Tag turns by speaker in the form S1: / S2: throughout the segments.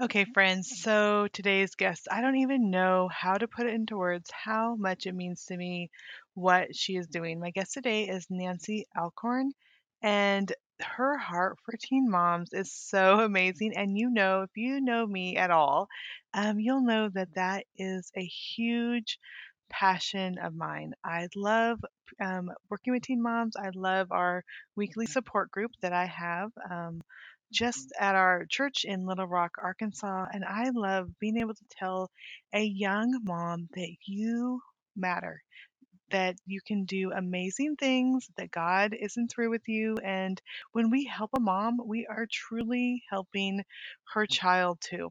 S1: Okay, friends. So today's guest, I don't even know how to put it into words how much it means to me what she is doing. My guest today is Nancy Alcorn, and her heart for teen moms is so amazing. And you know, if you know me at all, um, you'll know that that is a huge passion of mine. I love um, working with teen moms. I love our weekly support group that I have. Um, just at our church in Little Rock, Arkansas, and I love being able to tell a young mom that you matter, that you can do amazing things, that God isn't through with you. And when we help a mom, we are truly helping her child too.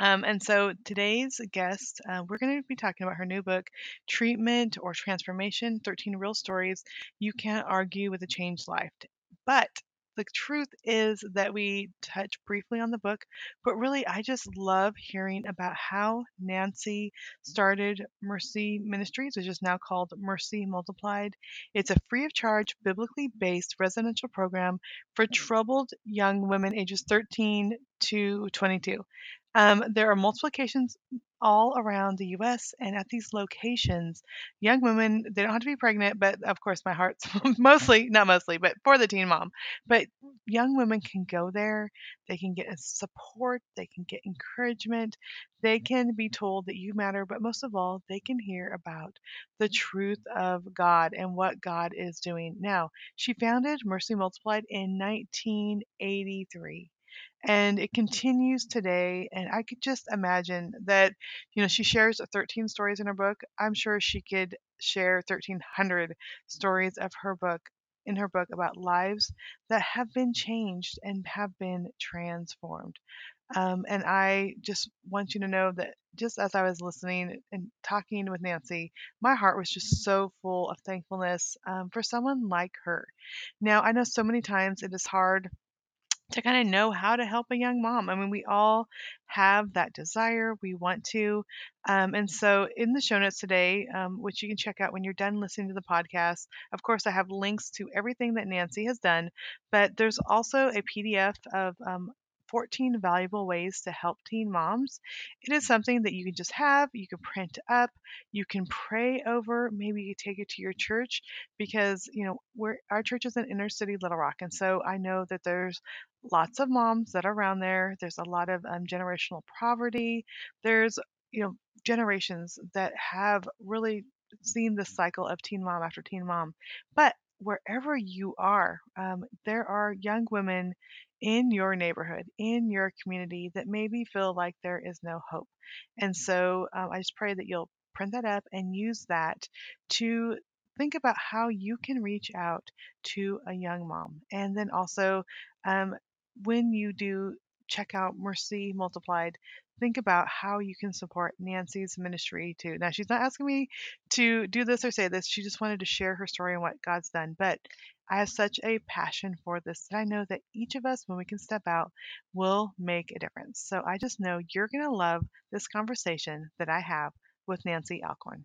S1: Um, and so today's guest, uh, we're going to be talking about her new book, Treatment or Transformation 13 Real Stories You Can't Argue with a Changed Life. But the truth is that we touch briefly on the book, but really, I just love hearing about how Nancy started Mercy Ministries, which is now called Mercy Multiplied. It's a free of charge, biblically based residential program for troubled young women ages 13 to 22. Um, there are multiplications all around the US and at these locations, young women, they don't have to be pregnant, but of course my heart's mostly, not mostly, but for the teen mom. But young women can go there, they can get support, they can get encouragement, they can be told that you matter, but most of all, they can hear about the truth of God and what God is doing. Now, she founded Mercy Multiplied in 1983 and it continues today and i could just imagine that you know she shares 13 stories in her book. I'm sure she could share 1300 stories of her book in her book about lives that have been changed and have been transformed. Um, and i just want you to know that just as i was listening and talking with nancy my heart was just so full of thankfulness um, for someone like her. Now i know so many times it is hard to kind of know how to help a young mom. I mean, we all have that desire. We want to. Um, and so, in the show notes today, um, which you can check out when you're done listening to the podcast, of course, I have links to everything that Nancy has done, but there's also a PDF of um, 14 valuable ways to help teen moms. It is something that you can just have, you can print up, you can pray over, maybe you take it to your church because, you know, we're, our church is in inner city Little Rock. And so I know that there's lots of moms that are around there. There's a lot of um, generational poverty. There's, you know, generations that have really seen the cycle of teen mom after teen mom. But wherever you are, um, there are young women in your neighborhood, in your community that maybe feel like there is no hope. And so um, I just pray that you'll print that up and use that to think about how you can reach out to a young mom. And then also, um, when you do check out Mercy Multiplied, think about how you can support Nancy's ministry too. Now, she's not asking me to do this or say this. She just wanted to share her story and what God's done. But I have such a passion for this that I know that each of us, when we can step out, will make a difference. So I just know you're going to love this conversation that I have with Nancy Alcorn.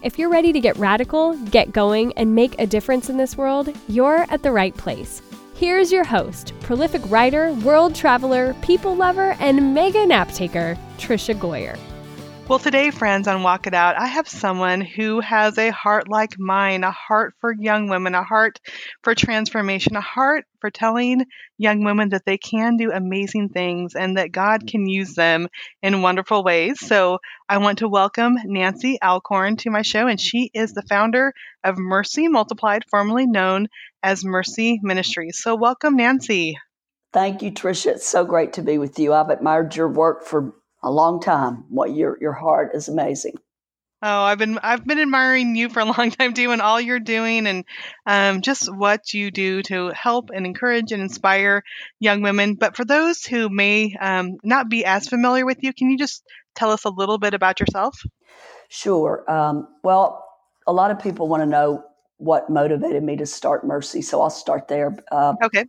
S2: If you're ready to get radical, get going, and make a difference in this world, you're at the right place. Here's your host, prolific writer, world traveler, people lover, and mega nap taker, Tricia Goyer.
S1: Well, today, friends, on Walk It Out, I have someone who has a heart like mine, a heart for young women, a heart for transformation, a heart for telling young women that they can do amazing things and that God can use them in wonderful ways. So I want to welcome Nancy Alcorn to my show, and she is the founder of Mercy Multiplied, formerly known as Mercy Ministries. So welcome, Nancy.
S3: Thank you, Tricia. It's so great to be with you. I've admired your work for a long time. What your your heart is amazing.
S1: Oh, I've been I've been admiring you for a long time too, and all you're doing, and um, just what you do to help and encourage and inspire young women. But for those who may um, not be as familiar with you, can you just tell us a little bit about yourself?
S3: Sure. Um, well, a lot of people want to know what motivated me to start Mercy, so I'll start there.
S1: Uh, okay.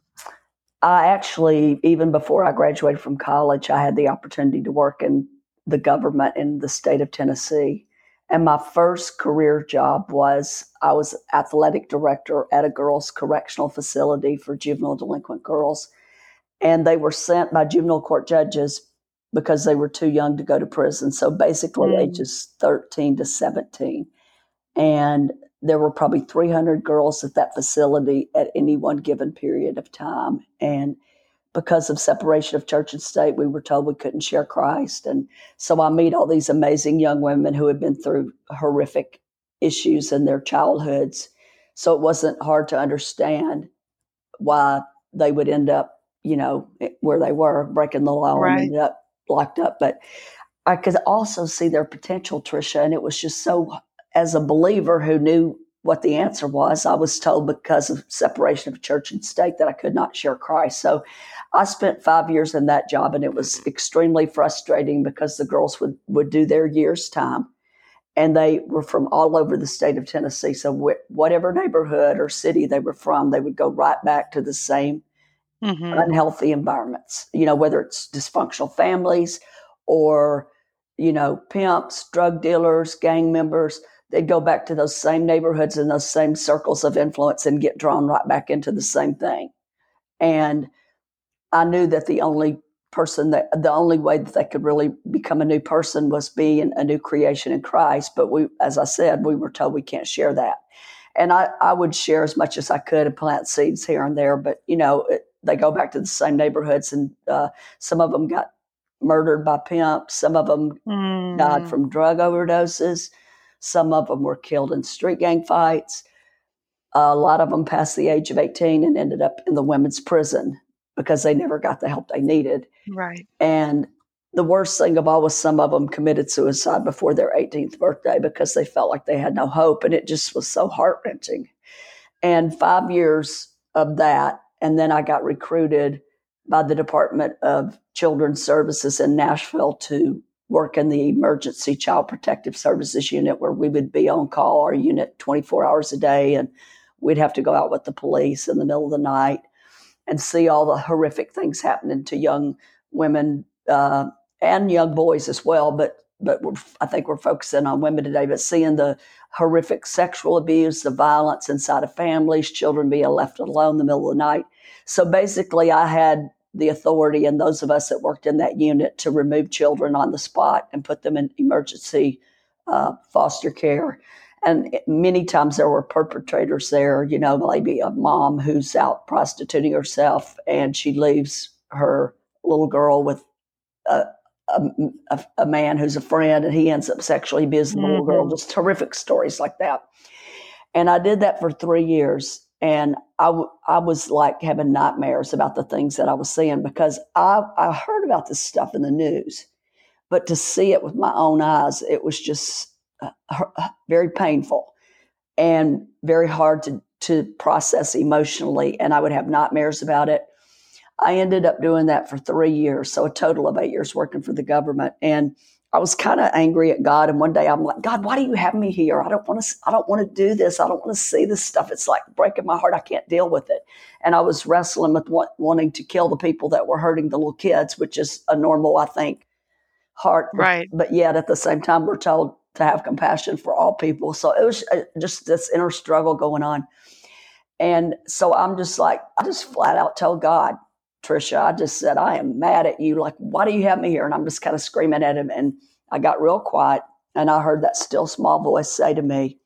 S3: I actually, even before I graduated from college, I had the opportunity to work in the government in the state of Tennessee. And my first career job was I was athletic director at a girls' correctional facility for juvenile delinquent girls. And they were sent by juvenile court judges because they were too young to go to prison. So basically, mm. ages 13 to 17. And there were probably 300 girls at that facility at any one given period of time. And because of separation of church and state, we were told we couldn't share Christ. And so I meet all these amazing young women who had been through horrific issues in their childhoods. So it wasn't hard to understand why they would end up, you know, where they were, breaking the law right. and ended up locked up. But I could also see their potential, Tricia. And it was just so, as a believer who knew what the answer was, I was told because of separation of church and state that I could not share Christ. So I spent five years in that job and it was extremely frustrating because the girls would, would do their year's time and they were from all over the state of Tennessee. So wh- whatever neighborhood or city they were from, they would go right back to the same mm-hmm. unhealthy environments, you know, whether it's dysfunctional families or, you know, pimps, drug dealers, gang members. They'd go back to those same neighborhoods and those same circles of influence and get drawn right back into the same thing. And I knew that the only person that the only way that they could really become a new person was being a new creation in Christ. But we, as I said, we were told we can't share that. And I, I would share as much as I could and plant seeds here and there. But, you know, it, they go back to the same neighborhoods and uh, some of them got murdered by pimps. Some of them mm. died from drug overdoses. Some of them were killed in street gang fights. a lot of them passed the age of 18 and ended up in the women's prison because they never got the help they needed.
S1: Right.
S3: And the worst thing of all was some of them committed suicide before their 18th birthday because they felt like they had no hope. And it just was so heart wrenching. And five years of that. And then I got recruited by the Department of Children's Services in Nashville to work in the Emergency Child Protective Services unit where we would be on call, our unit 24 hours a day. And we'd have to go out with the police in the middle of the night and see all the horrific things happening to young women uh, and young boys as well. But but I think we're focusing on women today. But seeing the horrific sexual abuse, the violence inside of families, children being left alone in the middle of the night. So basically, I had the authority and those of us that worked in that unit to remove children on the spot and put them in emergency uh, foster care and many times there were perpetrators there, you know, maybe a mom who's out prostituting herself and she leaves her little girl with a, a, a man who's a friend and he ends up sexually abusing mm-hmm. the little girl. Mm-hmm. Just terrific stories like that. And I did that for three years. And I, w- I was like having nightmares about the things that I was seeing because I, I heard about this stuff in the news. But to see it with my own eyes, it was just uh, uh, very painful and very hard to, to process emotionally. And I would have nightmares about it. I ended up doing that for three years, so a total of eight years working for the government. And I was kind of angry at God. And one day I'm like, God, why do you have me here? I don't want to. I don't want to do this. I don't want to see this stuff. It's like breaking my heart. I can't deal with it. And I was wrestling with want, wanting to kill the people that were hurting the little kids, which is a normal, I think, heart.
S1: Right.
S3: But yet at the same time, we're told to have compassion for all people. So it was uh, just this inner struggle going on. And so I'm just like, I just flat out tell God, Tricia, I just said, I am mad at you. Like, why do you have me here? And I'm just kind of screaming at him. And I got real quiet and I heard that still small voice say to me,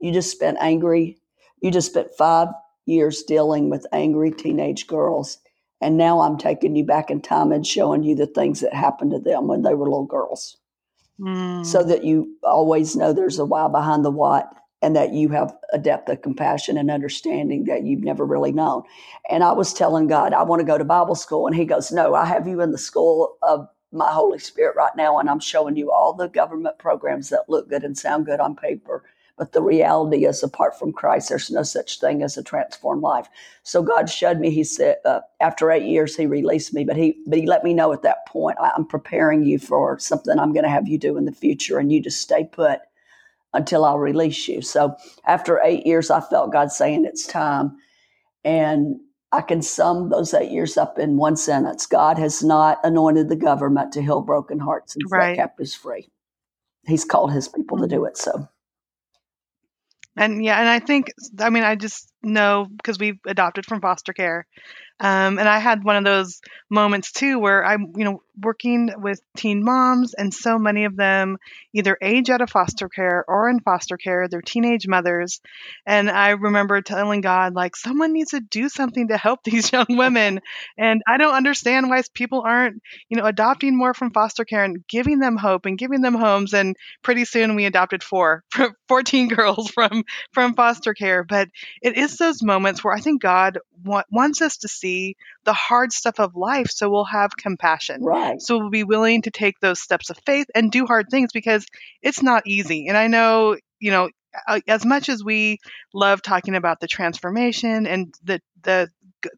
S3: You just spent angry, you just spent five years dealing with angry teenage girls. And now I'm taking you back in time and showing you the things that happened to them when they were little girls mm. so that you always know there's a why behind the what and that you have a depth of compassion and understanding that you've never really known. And I was telling God, I want to go to Bible school. And He goes, No, I have you in the school of my Holy Spirit right now, and I'm showing you all the government programs that look good and sound good on paper. But the reality is, apart from Christ, there's no such thing as a transformed life. So God showed me. He said, uh, after eight years, He released me, but He but He let me know at that point, I'm preparing you for something I'm going to have you do in the future, and you just stay put until I'll release you. So after eight years, I felt God saying it's time, and I can sum those eight years up in one sentence: God has not anointed the government to heal broken hearts and set captives free. He's called His people mm-hmm. to do it. So.
S1: And yeah, and I think, I mean, I just know because we adopted from foster care um, and I had one of those moments too where I'm, you know, working with teen moms, and so many of them either age out of foster care or in foster care. They're teenage mothers. And I remember telling God, like, someone needs to do something to help these young women. And I don't understand why people aren't, you know, adopting more from foster care and giving them hope and giving them homes. And pretty soon we adopted four, 14 girls from, from foster care. But it is those moments where I think God wa- wants us to see see the hard stuff of life so we'll have compassion.
S3: Right.
S1: So we'll be willing to take those steps of faith and do hard things because it's not easy. And I know, you know, as much as we love talking about the transformation and the the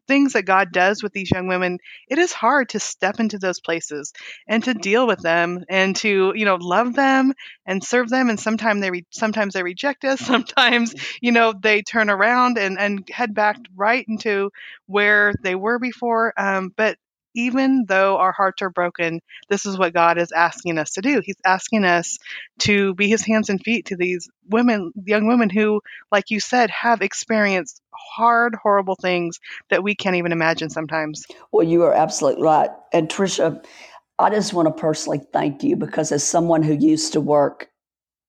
S1: things that God does with these young women, it is hard to step into those places and to deal with them and to, you know, love them and serve them. And sometimes they, re- sometimes they reject us. Sometimes, you know, they turn around and, and head back right into where they were before. Um, but even though our hearts are broken, this is what God is asking us to do. He's asking us to be his hands and feet to these women, young women who, like you said, have experienced hard, horrible things that we can't even imagine sometimes.
S3: Well, you are absolutely right. And Tricia, I just want to personally thank you because as someone who used to work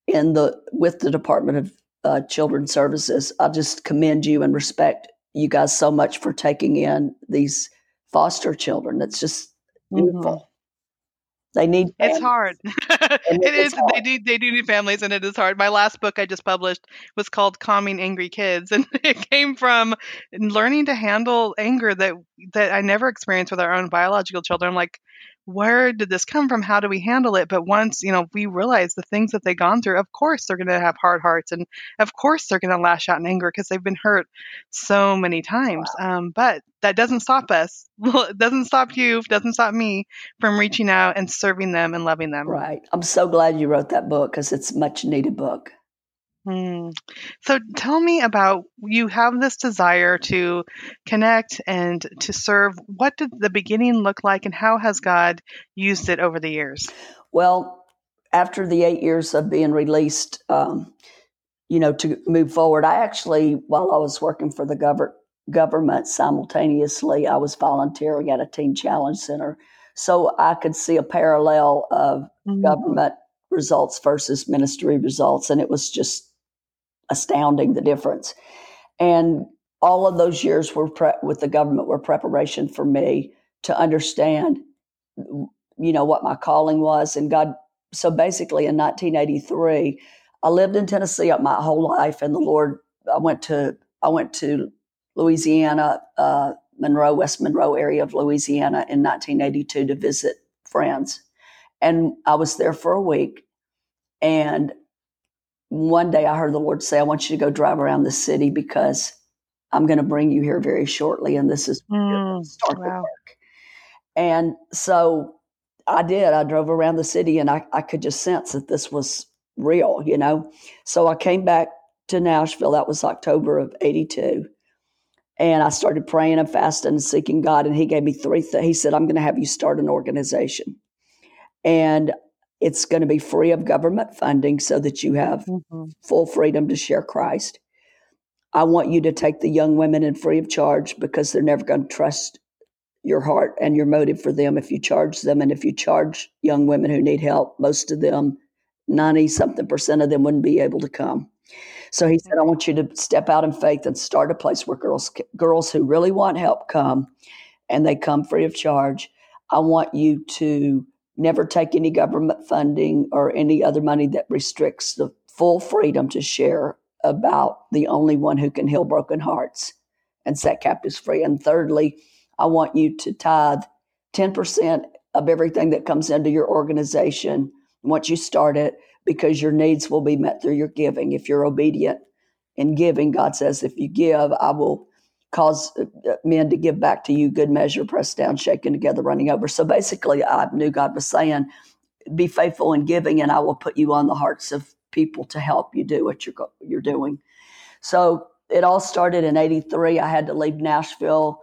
S3: in the with the Department of uh, Children's Services, I just commend you and respect you guys so much for taking in these foster children. It's just beautiful. Mm-hmm. They need.
S1: Families. It's hard. it is. Hard. They do. They do need families, and it is hard. My last book I just published was called "Calming Angry Kids," and it came from learning to handle anger that that I never experienced with our own biological children. Like, where did this come from? How do we handle it? But once, you know, we realize the things that they've gone through, of course they're going to have hard hearts and of course they're going to lash out in anger because they've been hurt so many times. Um, but that doesn't stop us. Well, it doesn't stop you, doesn't stop me from reaching out and serving them and loving them.
S3: Right. I'm so glad you wrote that book because it's a much needed book.
S1: Hmm. So tell me about you have this desire to connect and to serve. What did the beginning look like, and how has God used it over the years?
S3: Well, after the eight years of being released, um, you know, to move forward, I actually, while I was working for the government, government simultaneously, I was volunteering at a teen challenge center, so I could see a parallel of mm-hmm. government results versus ministry results, and it was just astounding the difference. And all of those years were pre- with the government were preparation for me to understand, you know, what my calling was. And God, so basically in 1983, I lived in Tennessee up my whole life, and the Lord, I went to I went to Louisiana, uh, Monroe, West Monroe area of Louisiana in 1982 to visit friends, and I was there for a week, and one day I heard the Lord say, I want you to go drive around the city because I'm going to bring you here very shortly. And this is mm, start wow. the work. And so I did. I drove around the city and I, I could just sense that this was real, you know. So I came back to Nashville. That was October of 82. And I started praying and fasting and seeking God. And He gave me three things. He said, I'm going to have you start an organization. And it's going to be free of government funding so that you have mm-hmm. full freedom to share Christ. I want you to take the young women in free of charge because they're never going to trust your heart and your motive for them if you charge them. And if you charge young women who need help, most of them, 90 something percent of them wouldn't be able to come. So he said, I want you to step out in faith and start a place where girls, girls who really want help come and they come free of charge. I want you to never take any government funding or any other money that restricts the full freedom to share about the only one who can heal broken hearts and set captives free. And thirdly, I want you to tithe 10% of everything that comes into your organization once you start it because your needs will be met through your giving. If you're obedient in giving, God says, if you give, I will cause uh, uh, men to give back to you good measure, pressed down, shaken together, running over. So basically, I knew God was saying, be faithful in giving, and I will put you on the hearts of people to help you do what you're, you're doing. So it all started in 83. I had to leave Nashville.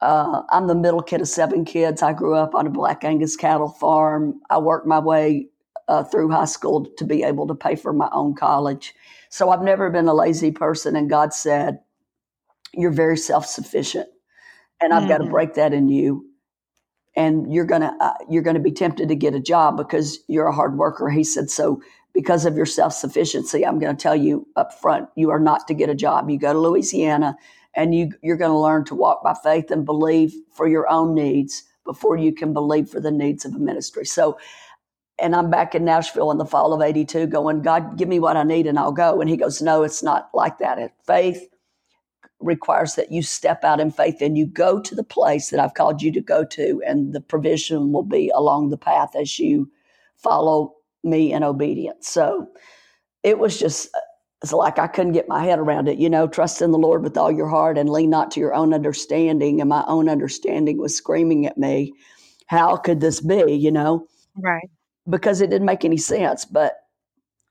S3: Uh, I'm the middle kid of seven kids. I grew up on a Black Angus cattle farm. I worked my way uh, through high school to be able to pay for my own college. So I've never been a lazy person. And God said, You're very self sufficient. And I've mm-hmm. got to break that in you. And you're gonna uh, you're gonna be tempted to get a job because you're a hard worker. He said so because of your self sufficiency. I'm going to tell you up front, you are not to get a job. You go to Louisiana, and you you're going to learn to walk by faith and believe for your own needs before you can believe for the needs of a ministry. So and I'm back in Nashville in the fall of 82 going, God, give me what I need and I'll go. And he goes, No, it's not like that. Faith requires that you step out in faith and you go to the place that I've called you to go to, and the provision will be along the path as you follow me in obedience. So it was just, it's like I couldn't get my head around it. You know, trust in the Lord with all your heart and lean not to your own understanding. And my own understanding was screaming at me, How could this be? You know?
S1: Right
S3: because it didn't make any sense. But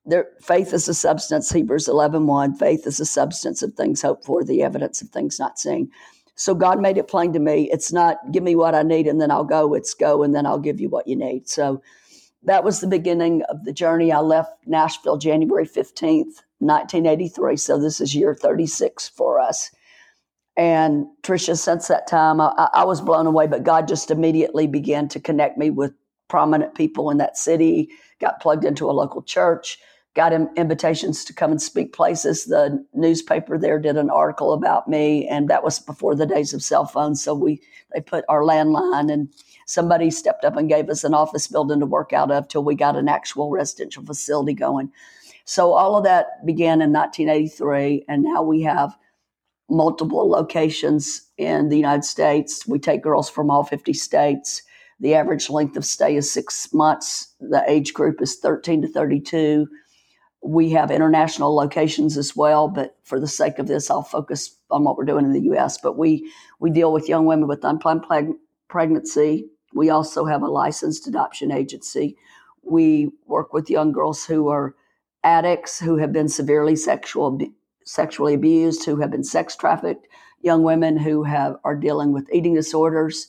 S3: there, faith is a substance, Hebrews 11 1. Faith is a substance of things hoped for, the evidence of things not seen. So God made it plain to me. It's not give me what I need and then I'll go. It's go and then I'll give you what you need. So that was the beginning of the journey. I left Nashville January 15th, 1983. So this is year 36 for us. And Tricia, since that time, I, I was blown away, but God just immediately began to connect me with prominent people in that city, got plugged into a local church, got invitations to come and speak places. The newspaper there did an article about me, and that was before the days of cell phones. So we they put our landline, and somebody stepped up and gave us an office building to work out of till we got an actual residential facility going. So all of that began in 1983, and now we have multiple locations in the United States. We take girls from all 50 states. The average length of stay is six months. The age group is 13 to 32. We have international locations as well, but for the sake of this, I'll focus on what we're doing in the U.S. But we we deal with young women with unplanned pregnancy. We also have a licensed adoption agency. We work with young girls who are addicts, who have been severely sexual sexually abused, who have been sex trafficked, young women who have are dealing with eating disorders,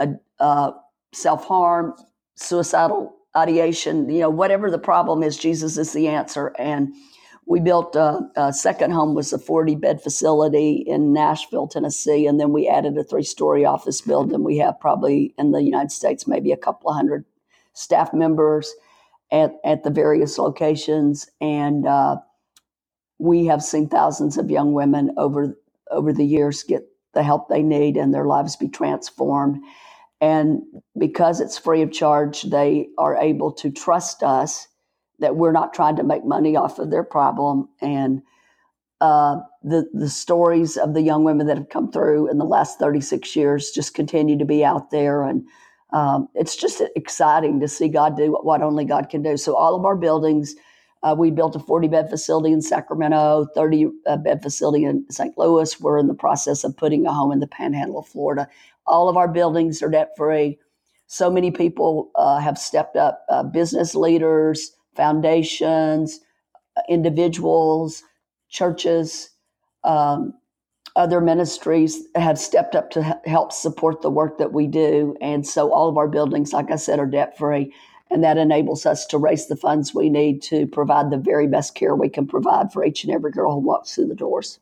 S3: uh, uh, self harm, suicidal ideation, you know, whatever the problem is, Jesus is the answer. And we built a, a second home was a 40 bed facility in Nashville, Tennessee, and then we added a three story office building. We have probably in the United States maybe a couple of hundred staff members at, at the various locations, and uh, we have seen thousands of young women over over the years get the help they need and their lives be transformed. And because it's free of charge, they are able to trust us that we're not trying to make money off of their problem. And uh, the the stories of the young women that have come through in the last 36 years just continue to be out there, and um, it's just exciting to see God do what, only God can do. So all of our buildings. Uh, we built a 40 bed facility in Sacramento, 30 uh, bed facility in St. Louis. We're in the process of putting a home in the panhandle of Florida. All of our buildings are debt free. So many people uh, have stepped up uh, business leaders, foundations, individuals, churches, um, other ministries have stepped up to help support the work that we do. And so all of our buildings, like I said, are debt free. And that enables us to raise the funds we need to provide the very best care we can provide for each and every girl who walks through the doors.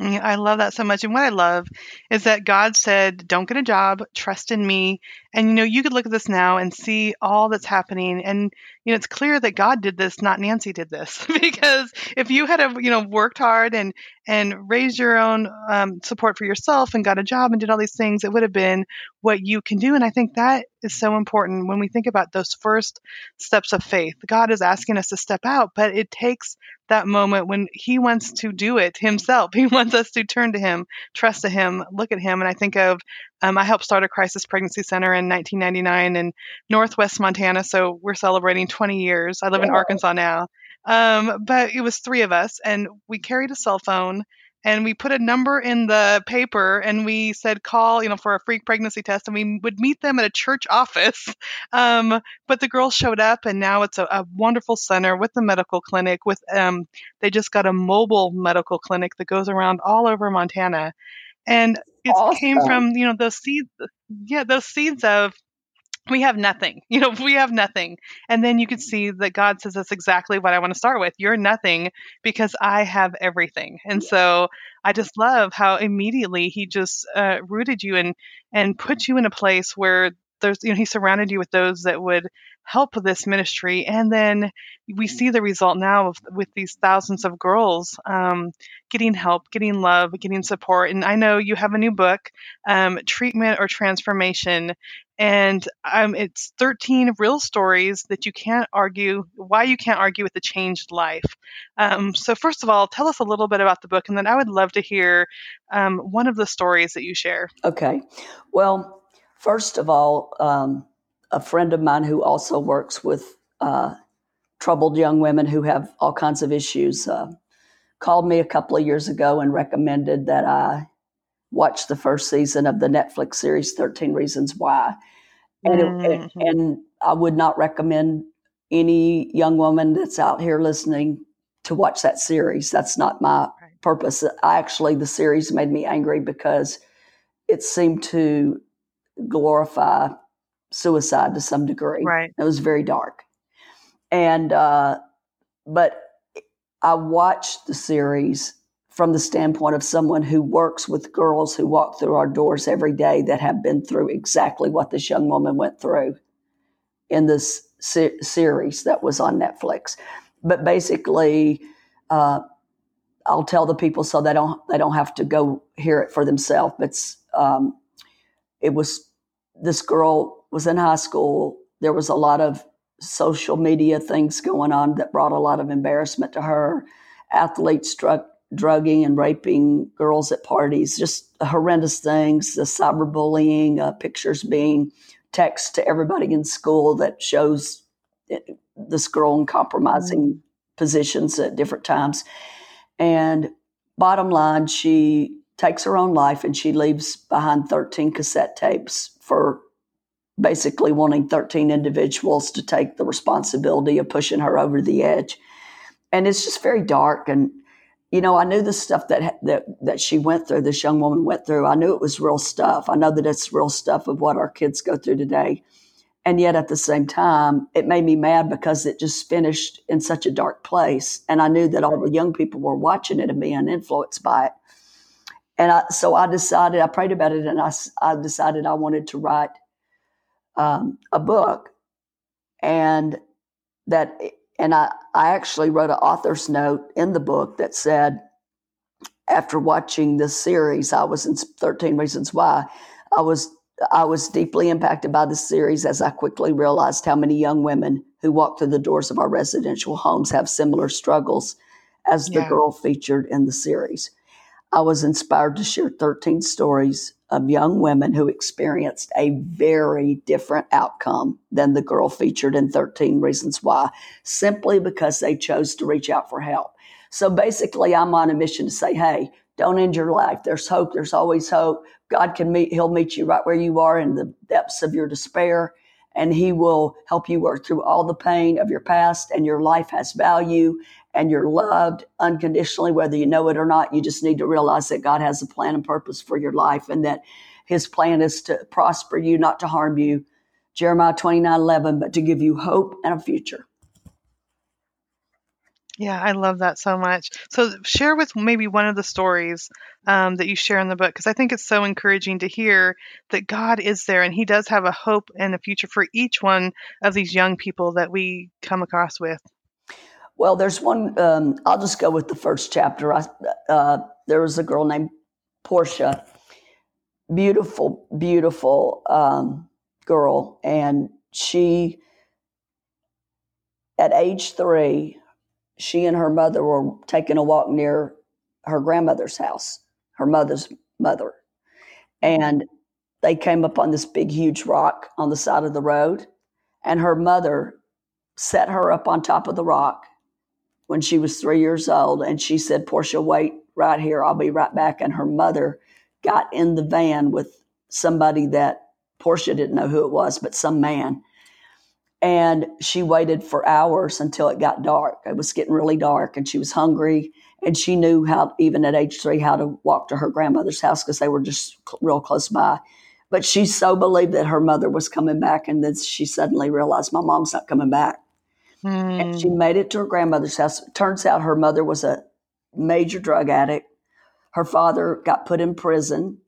S1: I love that so much. And what I love is that God said, Don't get a job, trust in me. And, you know, you could look at this now and see all that's happening. And, you know, it's clear that God did this, not Nancy did this. because if you had, a, you know, worked hard and, and raised your own um, support for yourself and got a job and did all these things, it would have been what you can do. And I think that is so important when we think about those first steps of faith. God is asking us to step out, but it takes that moment when he wants to do it himself. He wants us to turn to him, trust to him, look at him. And I think of Um, I helped start a crisis pregnancy center in 1999 in Northwest Montana, so we're celebrating 20 years. I live in Arkansas now, um, but it was three of us, and we carried a cell phone and we put a number in the paper and we said call you know for a free pregnancy test and we would meet them at a church office. Um, but the girls showed up and now it's a, a wonderful center with the medical clinic with um, they just got a mobile medical clinic that goes around all over montana. And it awesome. came from you know those seeds yeah those seeds of we have nothing. You know, we have nothing. And then you can see that God says that's exactly what I want to start with. You're nothing because I have everything. And so I just love how immediately he just uh, rooted you and and put you in a place where there's you know he surrounded you with those that would help this ministry. And then we see the result now of, with these thousands of girls um, getting help getting love getting support. And i know you have a new book um, treatment or transformation. And um, it's 13 real stories that you can't argue why you can't argue with the changed life. Um, so first of all tell us a little bit about the book and then i would love to hear um, one of the stories that you share.
S3: Okay. Well first of all um, a friend of mine who also works with uh, troubled young women who have all kinds of issues uh, called me a couple of years ago and recommended that I watch the first season of the Netflix series 13 Reasons Why. And, mm-hmm. it, and I would not recommend any young woman that's out here listening to watch that series. That's not my purpose. I actually, the series made me angry because it seemed to glorify suicide to some degree.
S1: Right.
S3: It was very dark. And, uh, but I watched the series from the standpoint of someone who works with girls who walk through our doors every day that have been through exactly what this young woman went through in this se- series that was on Netflix. But basically, uh, I'll tell the people so they don't they don't have to go hear it for themselves. But um, it was this girl was in high school. There was a lot of social media things going on that brought a lot of embarrassment to her. Athletes drug, drugging and raping girls at parties, just horrendous things. The cyberbullying, uh, pictures being text to everybody in school that shows this girl in compromising mm-hmm. positions at different times. And bottom line, she takes her own life and she leaves behind 13 cassette tapes for basically wanting 13 individuals to take the responsibility of pushing her over the edge. And it's just very dark. And, you know, I knew the stuff that, that, that she went through, this young woman went through. I knew it was real stuff. I know that it's real stuff of what our kids go through today. And yet at the same time, it made me mad because it just finished in such a dark place. And I knew that all the young people were watching it and being influenced by it. And I, so I decided, I prayed about it and I, I decided I wanted to write um, a book. And that, and I, I actually wrote an author's note in the book that said, after watching this series, I was in 13 Reasons Why, I was I was deeply impacted by the series as I quickly realized how many young women who walk through the doors of our residential homes have similar struggles as the yeah. girl featured in the series. I was inspired to share 13 stories of young women who experienced a very different outcome than the girl featured in 13 Reasons Why, simply because they chose to reach out for help. So basically, I'm on a mission to say, hey, don't end your life. There's hope. There's always hope. God can meet, He'll meet you right where you are in the depths of your despair, and He will help you work through all the pain of your past, and your life has value, and you're loved unconditionally, whether you know it or not. You just need to realize that God has a plan and purpose for your life and that his plan is to prosper you, not to harm you. Jeremiah 29 11, but to give you hope and a future.
S1: Yeah, I love that so much. So, share with maybe one of the stories um, that you share in the book, because I think it's so encouraging to hear that God is there and He does have a hope and a future for each one of these young people that we come across with.
S3: Well, there's one. Um, I'll just go with the first chapter. I, uh, there was a girl named Portia, beautiful, beautiful um, girl, and she, at age three, she and her mother were taking a walk near her grandmother's house, her mother's mother, and they came upon this big, huge rock on the side of the road, and her mother set her up on top of the rock when she was three years old. And she said, Portia, wait right here. I'll be right back. And her mother got in the van with somebody that Portia didn't know who it was, but some man. And she waited for hours until it got dark. It was getting really dark, and she was hungry. And she knew how, even at age three, how to walk to her grandmother's house because they were just real close by. But she so believed that her mother was coming back, and then she suddenly realized my mom's not coming back. Mm. And she made it to her grandmother's house. Turns out her mother was a major drug addict. Her father got put in prison.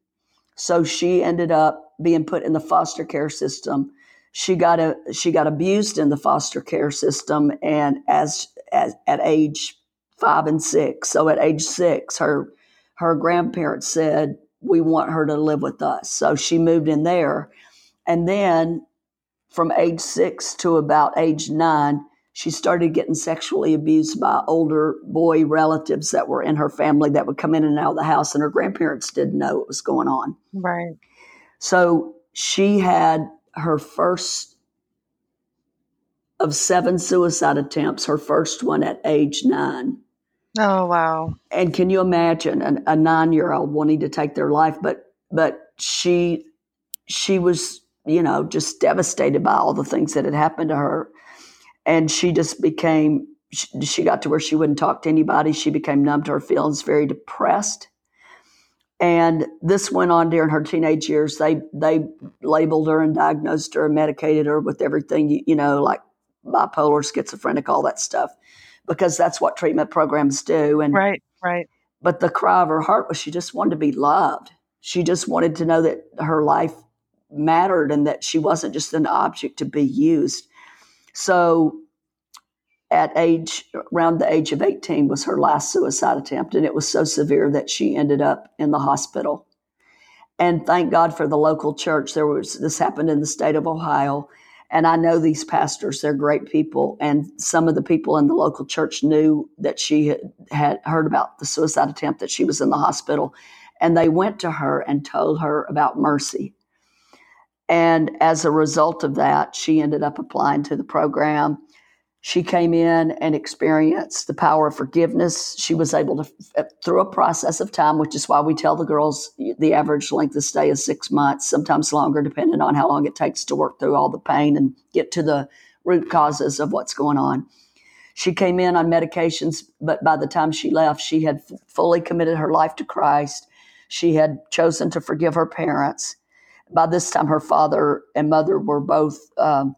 S3: So she ended up being put in the foster care system. She got a, she got abused in the foster care system, and as, as at age five and six. So at age six, her her grandparents said, "We want her to live with us." So she moved in there, and then from age six to about age nine, she started getting sexually abused by older boy relatives that were in her family that would come in and out of the house, and her grandparents didn't know what was going on.
S1: Right.
S3: So she had her first of seven suicide attempts, her first one at age nine.
S1: Oh wow!
S3: And can you imagine a, a nine-year-old wanting to take their life? But but she she was you know just devastated by all the things that had happened to her and she just became she, she got to where she wouldn't talk to anybody. She became numb to her feelings very depressed. And this went on during her teenage years. They they labeled her and diagnosed her and medicated her with everything you, you know like bipolar schizophrenic all that stuff because that's what treatment programs do. And
S1: right right.
S3: but the cry of her heart was she just wanted to be loved. She just wanted to know that her life mattered and that she wasn't just an object to be used so at age around the age of 18 was her last suicide attempt and it was so severe that she ended up in the hospital. And thank god for the local church. There was this happened in the state of ohio and i know these pastors they're great people and some of the people in the local church knew that she had, had heard about the suicide attempt that she was in the hospital and they went to her and told her about mercy and as a result of that, she ended up applying to the program. She came in and experienced the power of forgiveness. She was able to, uh, through a process of time, which is why we tell the girls the average length of stay is six months, sometimes longer, depending on how long it takes to work through all the pain and get to the root causes of what's going on. She came in on medications, but by the time she left, she had fully committed her life to Christ. She had chosen to forgive her parents by this time, her father and mother were both, um,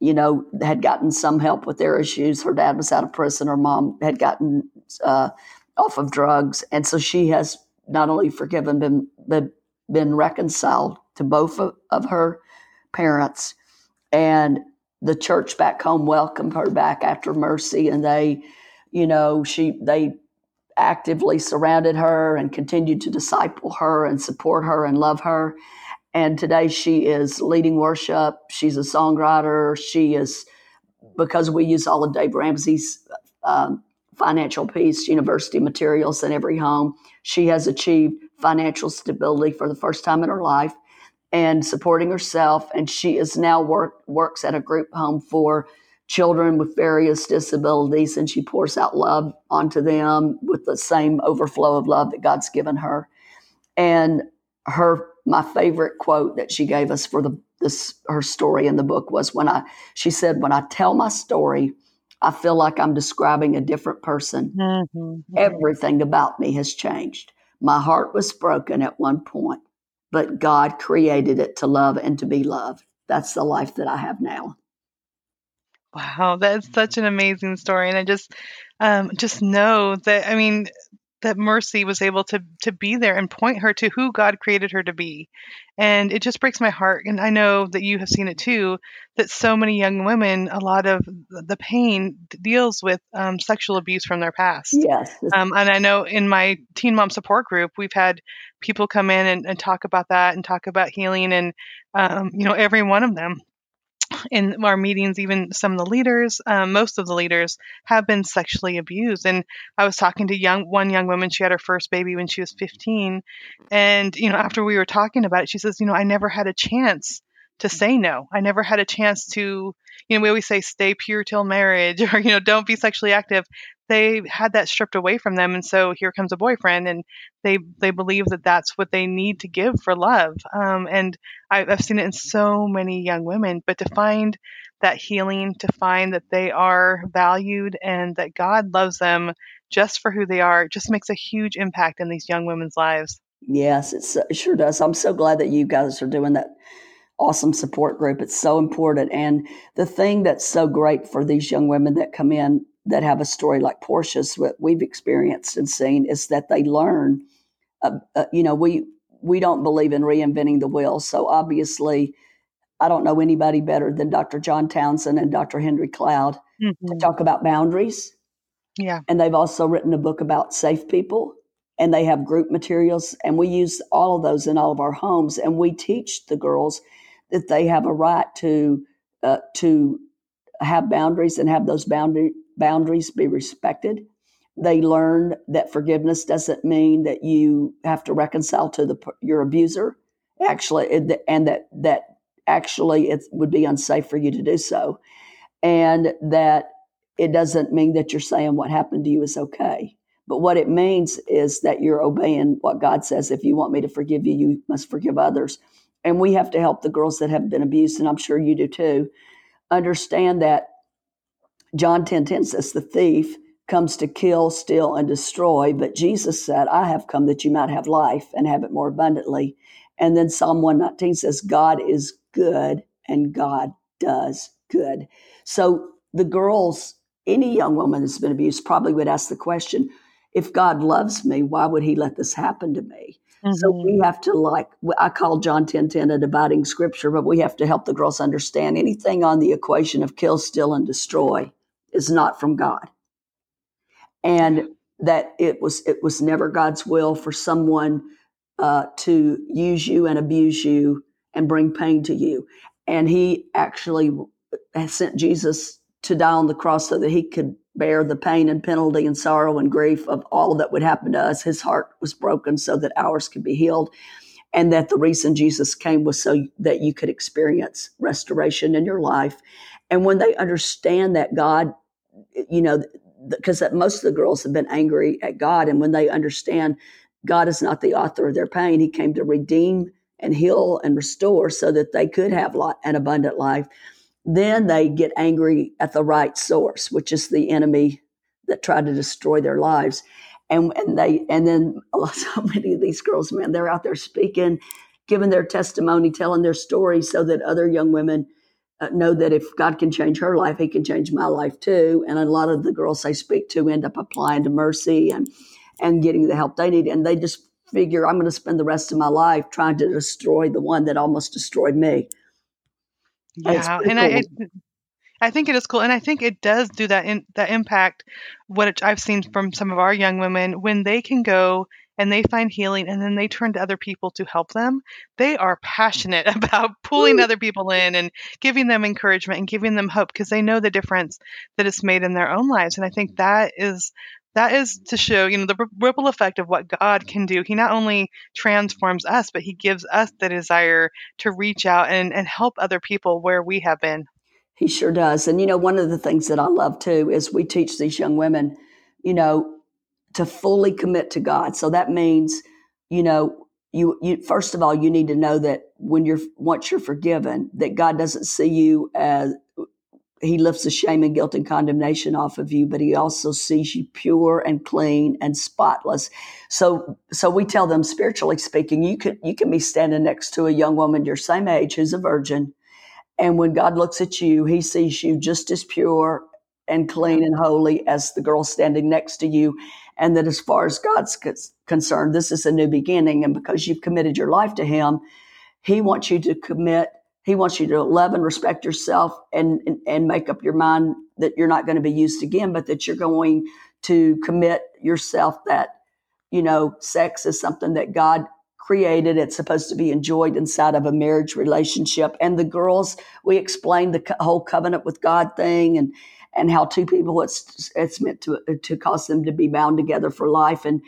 S3: you know, had gotten some help with their issues. Her dad was out of prison. Her mom had gotten uh, off of drugs, and so she has not only forgiven been been, been reconciled to both of, of her parents, and the church back home welcomed her back after mercy, and they, you know, she they actively surrounded her and continued to disciple her and support her and love her and today she is leading worship. She's a songwriter. She is, because we use all of Dave Ramsey's um, financial peace university materials in every home, she has achieved financial stability for the first time in her life and supporting herself. And she is now work, works at a group home for children with various disabilities and she pours out love onto them with the same overflow of love that God's given her. And her my favorite quote that she gave us for the this her story in the book was when I she said when I tell my story I feel like I'm describing a different person. Mm-hmm. Everything about me has changed. My heart was broken at one point, but God created it to love and to be loved. That's the life that I have now.
S1: Wow, that's such an amazing story, and I just, um, just know that I mean, that Mercy was able to to be there and point her to who God created her to be. And it just breaks my heart. And I know that you have seen it too. That so many young women, a lot of the pain deals with um, sexual abuse from their past.
S3: Yes.
S1: Um, and I know in my teen mom support group, we've had people come in and, and talk about that and talk about healing, and um, you know every one of them in our meetings, even some of the leaders, um, most of the leaders have been sexually abused. And I was talking to young one young woman. She had her first baby when she was 15, and you know, after we were talking about it, she says, you know, I never had a chance to say no. I never had a chance to, you know, we always say stay pure till marriage, or you know, don't be sexually active they had that stripped away from them and so here comes a boyfriend and they they believe that that's what they need to give for love um, and I, i've seen it in so many young women but to find that healing to find that they are valued and that god loves them just for who they are just makes a huge impact in these young women's lives.
S3: Yes it sure does. I'm so glad that you guys are doing that awesome support group. It's so important and the thing that's so great for these young women that come in that have a story like Portia's, what we've experienced and seen is that they learn. Uh, uh, you know, we we don't believe in reinventing the wheel, so obviously, I don't know anybody better than Dr. John Townsend and Dr. Henry Cloud mm-hmm. to talk about boundaries.
S1: Yeah,
S3: and they've also written a book about safe people, and they have group materials, and we use all of those in all of our homes, and we teach the girls that they have a right to uh, to have boundaries and have those boundary boundaries be respected. They learn that forgiveness doesn't mean that you have to reconcile to the your abuser. Actually, and that that actually it would be unsafe for you to do so, and that it doesn't mean that you're saying what happened to you is okay. But what it means is that you're obeying what God says. If you want me to forgive you, you must forgive others. And we have to help the girls that have been abused, and I'm sure you do too, understand that John 10 10 says, The thief comes to kill, steal, and destroy. But Jesus said, I have come that you might have life and have it more abundantly. And then Psalm 119 says, God is good and God does good. So the girls, any young woman that's been abused probably would ask the question, if God loves me, why would he let this happen to me? Mm-hmm. So we have to like I call John 10 10 a dividing scripture, but we have to help the girls understand anything on the equation of kill, steal, and destroy is not from God. And that it was it was never God's will for someone uh, to use you and abuse you and bring pain to you. And he actually sent Jesus to die on the cross so that he could bear the pain and penalty and sorrow and grief of all that would happen to us. His heart was broken so that ours could be healed. And that the reason Jesus came was so that you could experience restoration in your life. And when they understand that God you know, because most of the girls have been angry at God. And when they understand God is not the author of their pain, He came to redeem and heal and restore so that they could have an abundant life. Then they get angry at the right source, which is the enemy that tried to destroy their lives. And, and they and then so many of these girls, man, they're out there speaking, giving their testimony, telling their story, so that other young women uh, know that if God can change her life, He can change my life too. And a lot of the girls I speak to end up applying to Mercy and and getting the help they need, and they just figure I'm going to spend the rest of my life trying to destroy the one that almost destroyed me.
S1: Yeah, and, cool. I. I think it is cool, and I think it does do that in, that impact. What I've seen from some of our young women when they can go and they find healing and then they turn to other people to help them, they are passionate about pulling other people in and giving them encouragement and giving them hope because they know the difference that it's made in their own lives. And I think that is that is to show, you know, the ripple effect of what God can do. He not only transforms us, but he gives us the desire to reach out and, and help other people where we have been.
S3: He sure does. And, you know, one of the things that I love too is we teach these young women, you know, to fully commit to God. So that means, you know, you, you first of all, you need to know that when you're once you're forgiven, that God doesn't see you as he lifts the shame and guilt and condemnation off of you, but he also sees you pure and clean and spotless. So so we tell them spiritually speaking, you can you can be standing next to a young woman your same age who's a virgin. And when God looks at you, he sees you just as pure and clean and holy as the girl standing next to you and that as far as God's concerned, this is a new beginning. And because you've committed your life to Him, He wants you to commit. He wants you to love and respect yourself and, and, and make up your mind that you're not going to be used again, but that you're going to commit yourself that, you know, sex is something that God created. It's supposed to be enjoyed inside of a marriage relationship. And the girls, we explained the whole covenant with God thing and and how two people it's it's meant to to cause them to be bound together for life and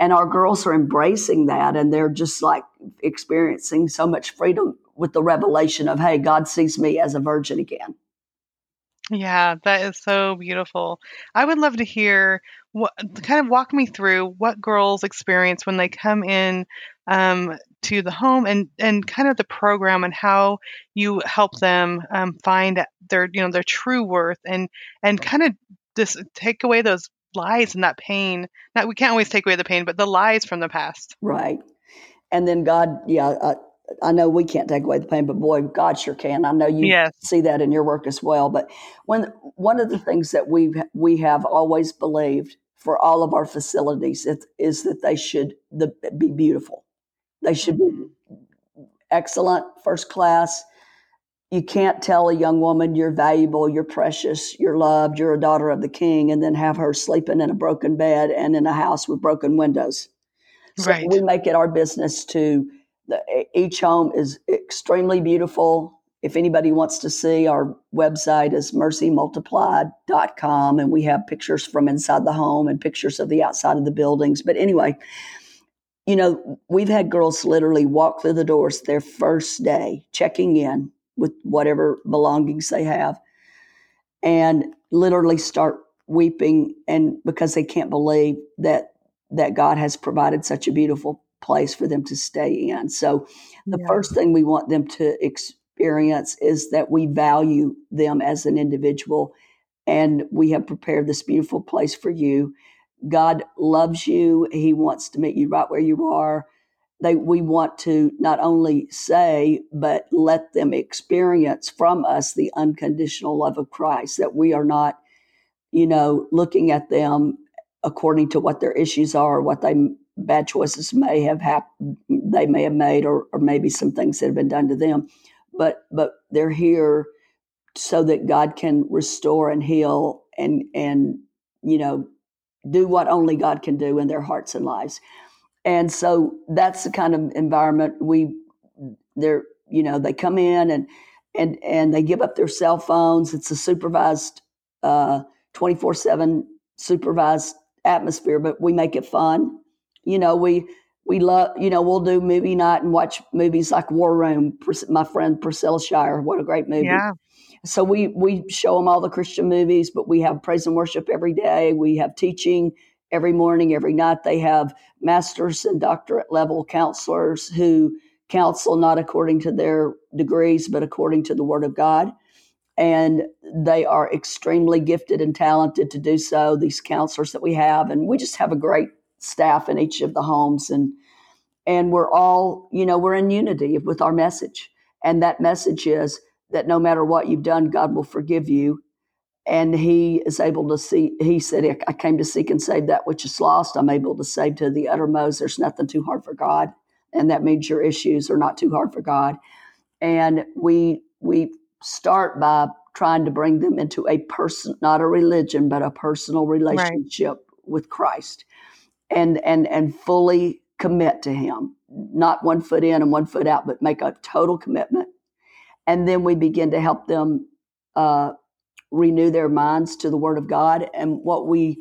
S3: and our girls are embracing that and they're just like experiencing so much freedom with the revelation of hey god sees me as a virgin again
S1: yeah, that is so beautiful. I would love to hear what kind of walk me through what girls experience when they come in um, to the home and and kind of the program and how you help them um, find their you know their true worth and and kind of just take away those lies and that pain. Not we can't always take away the pain, but the lies from the past.
S3: right and then god yeah uh, I know we can't take away the pain, but boy, God sure can. I know you
S1: Yes.
S3: see that in your work as well. But when one of the things that we we have always believed for all of our facilities is, is that they should the, be beautiful. They should be
S1: Mhm.
S3: excellent, first class. You can't tell a young woman you're valuable, you're precious, you're loved, you're a daughter of the king, and then have her sleeping in a broken bed and in a house with broken windows. So
S1: Right.
S3: we make it our business to the, each home is extremely beautiful. If anybody wants to see, our website is mercymultiplied.com and we have pictures from inside the home and pictures of the outside of the buildings. But anyway, you know, we've had girls literally walk through the doors their first day, checking in with whatever belongings they have, and literally start weeping and because they can't believe that that God has provided such a beautiful place for them to stay in. So the
S1: Yeah.
S3: first thing we want them to experience is that we value them as an individual and we have prepared this beautiful place for you. God loves you. He wants to meet you right where you are. They, we want to not only say, but let them experience from us the unconditional love of Christ, that we are not, you know, looking at them according to what their issues are, what they bad choices may have happened, they may have made, or, or maybe some things that have been done to them. But but they're here so that God can restore and heal and and you know do what only God can do in their hearts and lives. And so that's the kind of environment we they're you know they come in and and and they give up their cell phones. It's a supervised uh, twenty four seven supervised atmosphere, but we make it fun. You know we we love you know we'll do movie night and watch movies like War Room. My friend Priscilla Shirer, what a great movie!
S1: Yeah.
S3: So we we show them all the Christian movies, but we have praise and worship every day. We have teaching every morning, every night. They have masters and doctorate level counselors who counsel not according to their degrees, but according to the Word of God. And they are extremely gifted and talented to do so. These counselors that we have, and we just have a great staff in each of the homes, and and we're all you know we're in unity with our message, and that message is that no matter what you've done, God will forgive you. And he is able to see, he said, I came to seek and save that which is lost. I'm able to save to the uttermost. There's nothing too hard for God. And that means your issues are not too hard for God. And we, we start by trying to bring them into a person, not a religion, but a personal relationship with Christ and, and, and fully commit to him, not one foot in and one foot out, but make a total commitment and then we begin to help them uh, renew their minds to the word of god. And what we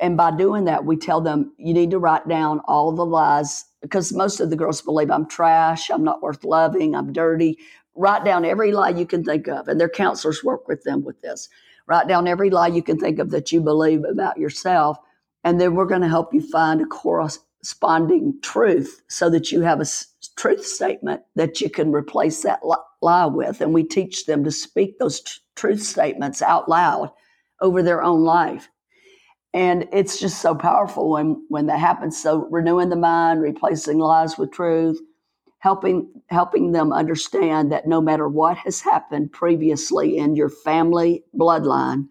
S3: and by doing that we tell them you need to write down all the lies because most of the girls believe i'm trash i'm not worth loving i'm dirty. Write down every lie you can think of and their counselors work with them with this. Write down every lie you can think of that you believe about yourself and then we're going to help you find a corresponding truth so that you have a s- truth statement that you can replace that li- lie with. And we teach them to speak those tr- truth statements out loud over their own life. And it's just so powerful when when that happens. So renewing the mind replacing lies with truth helping helping them understand that no matter what has happened previously in your family bloodline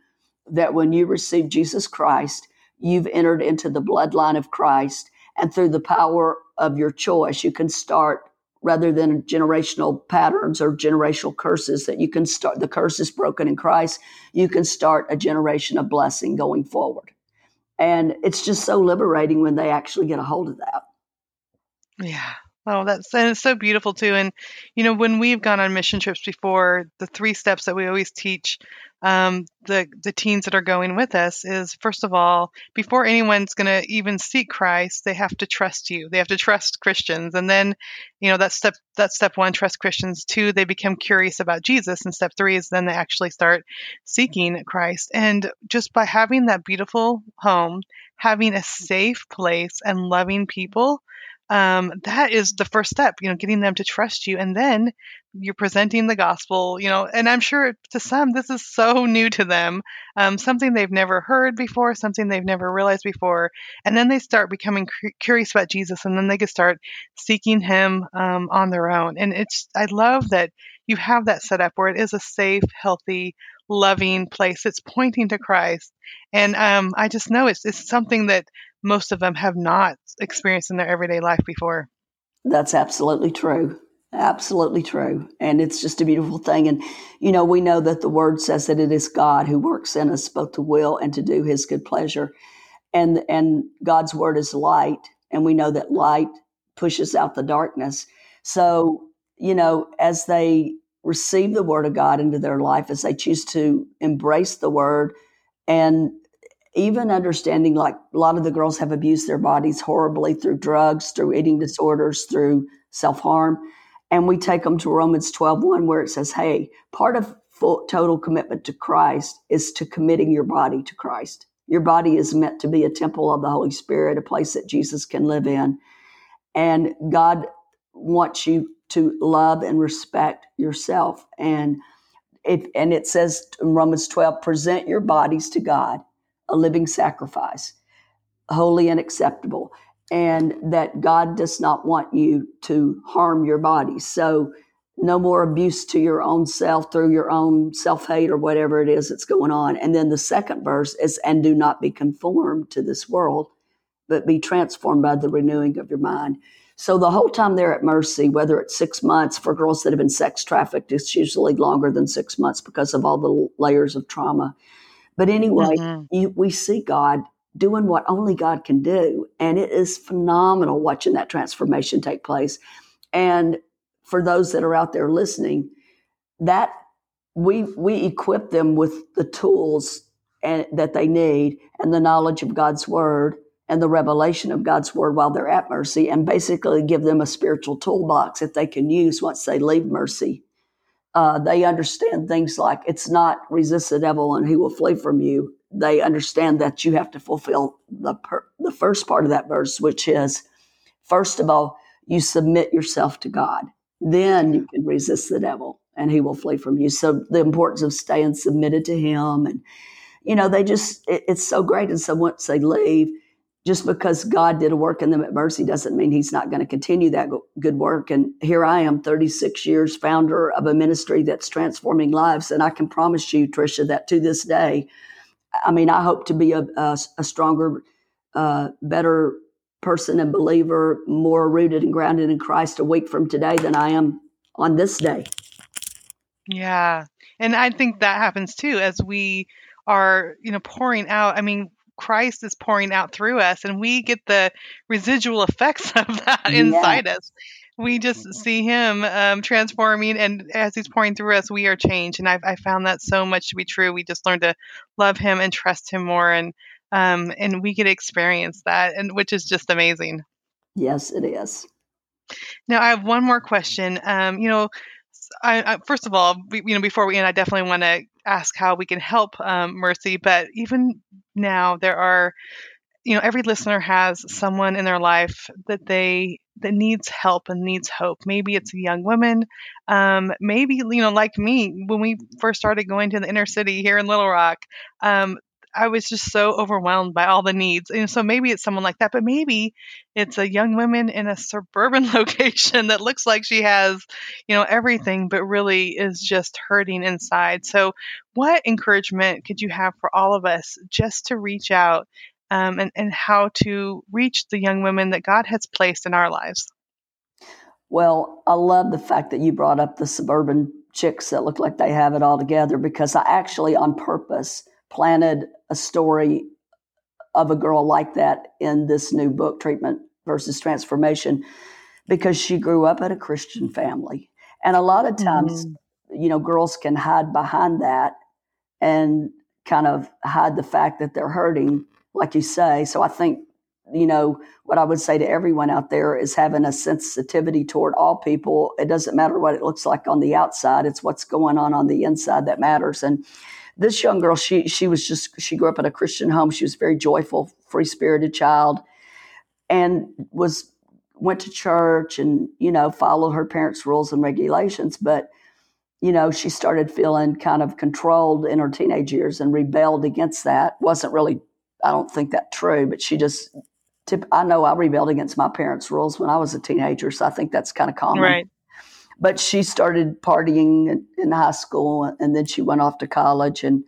S3: that when you receive Jesus Christ you've entered into the bloodline of Christ and through the power of your choice you can start rather than generational patterns or generational curses that you can start the curse is broken in Christ you can start a generation of blessing going forward and it's just so liberating when they actually get a hold of that
S1: Yeah. Oh, that's and it's so beautiful too. And you know, when we've gone on mission trips before, the three steps that we always teach um, the the teens that are going with us is first of all, before anyone's going to even seek Christ, they have to trust you. They have to trust Christians, and then, you know, that's step that's step one, trust Christians. Two, they become curious about Jesus, and step three is then they actually start seeking Christ. And just by having that beautiful home, having a safe place, and loving people um, that is the first step, you know, getting them to trust you. And then you're presenting the gospel, you know, and I'm sure to some this is so new to them, um, something they've never heard before, something they've never realized before. And then they start becoming curious about Jesus and then they can start seeking him um, on their own. And it's, I love that you have that set up where it is a safe, healthy, loving place. It's pointing to Christ. And um, I just know it's, it's something that most of them have not experienced in their everyday life before.
S3: That's absolutely true. Absolutely true. And it's just a beautiful thing. And, you know, we know that the word says that it is God who works in us both to will and to do his good pleasure. And, and God's word is light. And we know that light pushes out the darkness. So, you know, as they receive the word of God into their life, as they choose to embrace the word and even understanding like a lot of the girls have abused their bodies horribly through drugs, through eating disorders, through self harm. And we take them to Romans 12 1, where it says, hey, part of full, total commitment to Christ is to committing your body to Christ. Your body is meant to be a temple of the Holy Spirit, a place that Jesus can live in. And God wants you to love and respect yourself. And it, and it says in Romans 12, present your bodies to God a living sacrifice, holy and acceptable, and that God does not want you to harm your body. So, no more abuse to your own self through your own self hate or whatever it is that's going on. And then the second verse is, and do not be conformed to this world, but be transformed by the renewing of your mind. So the whole time they're at Mercy, whether it's six months for girls that have been sex trafficked, it's usually longer than six months because of all the layers of trauma. But anyway, mm-hmm. you, we see God doing what only God can do. And it is phenomenal watching that transformation take place. And for those that are out there listening, that we we equip them with the tools and, that they need and the knowledge of God's word and the revelation of God's word while they're at mercy and basically give them a spiritual toolbox that they can use once they leave mercy uh, they understand things like it's not resist the devil and he will flee from you. They understand that you have to fulfill the per- the first part of that verse, which is first of all you submit yourself to God, then you can resist the devil and he will flee from you. So the importance of staying submitted to Him, and you know they just it, it's so great. And so once they leave, just because God did a work in them at Mercy doesn't mean He's not going to continue that good work. And here I am, 36 years, founder of a ministry that's transforming lives. And I can promise you, Tricia, that to this day, I mean, I hope to be a, a, a stronger, uh, better person and believer, more rooted and grounded in Christ a week from today than I am on this day.
S1: Yeah. And I think that happens too as we are, you know, pouring out. I mean, Christ is pouring out through us, and we get the residual effects of that yeah. inside us. We just mm-hmm. see Him um, transforming, and as He's pouring through us, we are changed. And I've I found that so much to be true. We just learn to love Him and trust Him more, and um, and we get to experience that, and which is just amazing.
S3: Yes, it is.
S1: Now I have one more question. Um, you know, I, I, first of all, you know, before we end, I definitely want to ask how we can help um, Mercy. But even now, there are, you know, every listener has someone in their life that they that needs help and needs hope. Maybe it's a young woman. Um, maybe you know, like me, when we first started going to the inner city here in Little Rock, um, I was just so overwhelmed by all the needs. And so maybe it's someone like that, but maybe it's a young woman in a suburban location that looks like she has, you know, everything, but really is just hurting inside. So, what encouragement could you have for all of us just to reach out um, and, and how to reach the young women that God has placed in our lives?
S3: Well, I love the fact that you brought up the suburban chicks that look like they have it all together because I actually, on purpose, planted a story of a girl like that in this new book, Treatment versus Transformation, because she grew up in a Christian family. And a lot of times, mm. you know, girls can hide behind that and kind of hide the fact that they're hurting, like you say. So I think, you know, what I would say to everyone out there is having a sensitivity toward all people. It doesn't matter what it looks like on the outside, it's what's going on on the inside that matters. And this young girl, she she was just she grew up in a Christian home. She was a very joyful, free spirited child, and was went to church and you know followed her parents' rules and regulations. But you know she started feeling kind of controlled in her teenage years and rebelled against that. wasn't really I don't think that true, but she just. I know I rebelled against my parents' rules when I was a teenager, so I think that's kind of common.
S1: Right
S3: but she started partying in high school and then she went off to college and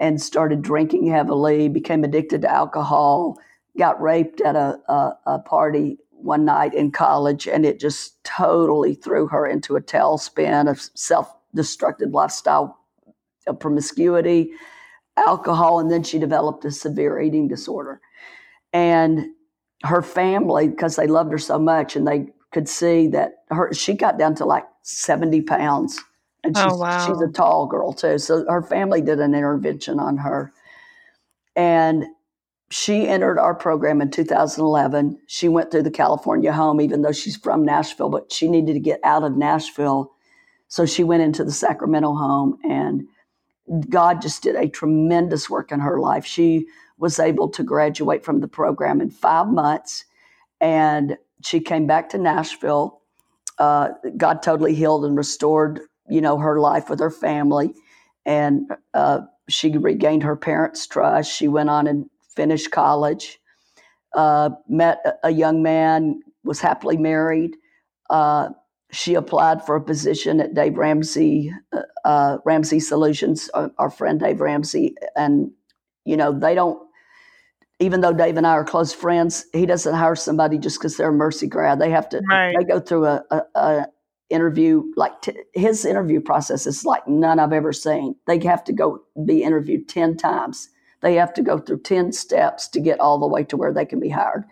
S3: and started drinking heavily became addicted to alcohol got raped at a, a, a party one night in college and it just totally threw her into a tailspin of self-destructive lifestyle of promiscuity alcohol and then she developed a severe eating disorder. And her family because they loved her so much and they could see that her she got down to like 70 pounds. And oh, she's,
S1: oh, wow.
S3: she's a tall girl too. So her family did an intervention on her. And she entered our program in 2011. She went through the California home, even though she's from Nashville, but she needed to get out of Nashville. So she went into the Sacramento home, and God just did a tremendous work in her life. She was able to graduate from the program in five months. And she came back to Nashville. Uh, God totally healed and restored, you know, her life with her family, and uh, she regained her parents' trust. She went on and finished college. Uh, met a young man, was happily married. Uh, she applied for a position at Dave Ramsey, uh, uh, Ramsey Solutions, our friend Dave Ramsey, and you know they don't even though Dave and I are close friends, he doesn't hire somebody just because they're a Mercy grad. They have to right. they go through a, a, a interview like t- his interview process is like none I've ever seen. They have to go be interviewed ten times. They have to go through ten steps to get all the way to where they can be hired.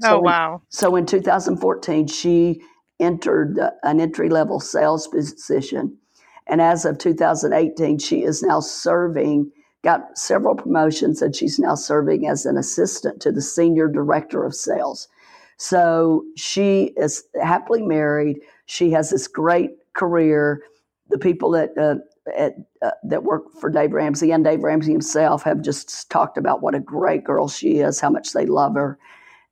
S1: So oh wow!
S3: In, so in 2014, she entered an entry level sales position, and as of 2018, she is now serving got several promotions, and she's now serving as an assistant to the senior director of sales. So she is happily married. She has this great career. The people that uh, at, uh, that work for Dave Ramsey and Dave Ramsey himself have just talked about what a great girl she is, how much they love her,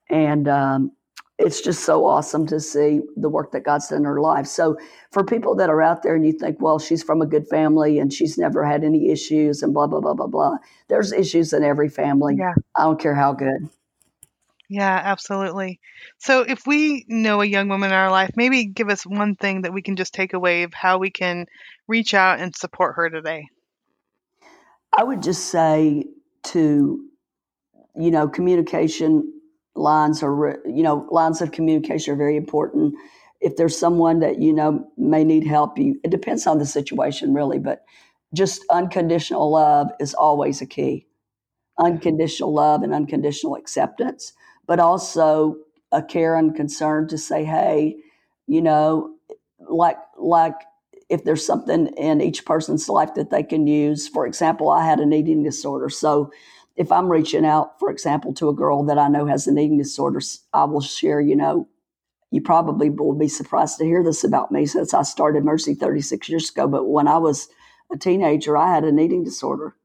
S3: and um, it's just so awesome to see the work that God's done in her life. So, for people that are out there and you think, well, she's from a good family and she's never had any issues and blah, blah, blah, blah, blah, there's issues in every family.
S1: Yeah.
S3: I don't care how good.
S1: Yeah, absolutely. So, if we know a young woman in our life, maybe give us one thing that we can just take away of how we can reach out and support her today.
S3: I would just say to, you know, communication lines are you know lines of communication are very important. If there's someone that you know may need help you it depends on the situation really but just unconditional love is always a key. Unconditional love and unconditional acceptance but also a care and concern to say hey you know like like if there's something in each person's life that they can use. For example i had an eating disorder so if I'm reaching out, for example, to a girl that I know has an eating disorder, I will share, you know, you probably will be surprised to hear this about me since I started Mercy 36 years ago. But when I was a teenager, I had an eating disorder.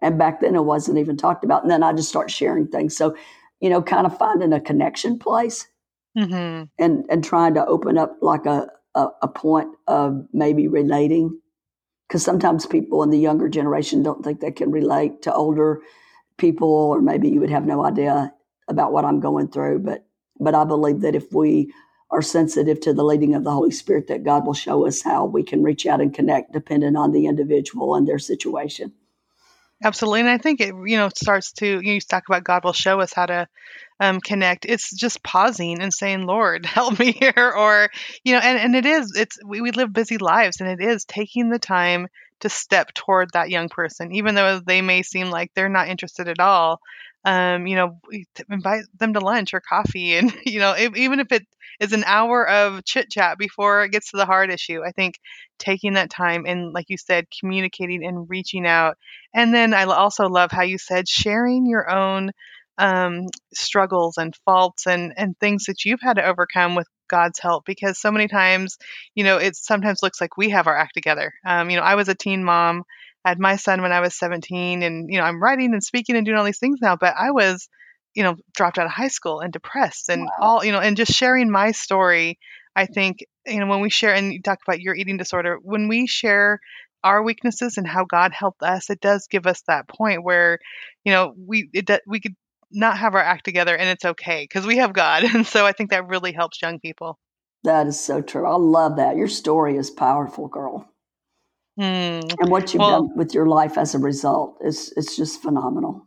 S3: And back then it wasn't even talked about. And then I just start sharing things. So, you know, kind of finding a connection place mm-hmm. and, and trying to open up like a, a, a point of maybe relating. Because sometimes people in the younger generation don't think they can relate to older people, or maybe you would have no idea about what I'm going through. But but I believe that if we are sensitive to the leading of the Holy Spirit, that God will show us how we can reach out and connect, depending on the individual and their situation.
S1: Absolutely, and I think it you know starts to you, know, you talk about God will show us how to um, connect. It's just pausing and saying, "Lord, help me here," or you know, and and it is it's we, we live busy lives, and it is taking the time to step toward that young person, even though they may seem like they're not interested at all. Um, you know, invite them to lunch or coffee, and you know, if, even if it is an hour of chit chat before it gets to the hard issue. I think taking that time and, like you said, communicating and reaching out. And then I also love how you said sharing your own um, struggles and faults and and things that you've had to overcome with God's help because so many times, you know, it sometimes looks like we have our act together. Um, you know, I was a teen mom, I had my son when I was 17, and you know, I'm writing and speaking and doing all these things now, but I was, you know, dropped out of high school and depressed and
S3: Wow.
S1: all, you know, and just sharing my story. I think, you know, when we share and you talk about your eating disorder, when we share our weaknesses and how God helped us, it does give us that point where, you know, we it we could not have our act together and it's okay because we have God. And so I think that really helps young people.
S3: That is so true. I love that. Your story is powerful, girl.
S1: Hmm.
S3: And what you've
S1: Well-
S3: done with your life as a result is it's just phenomenal.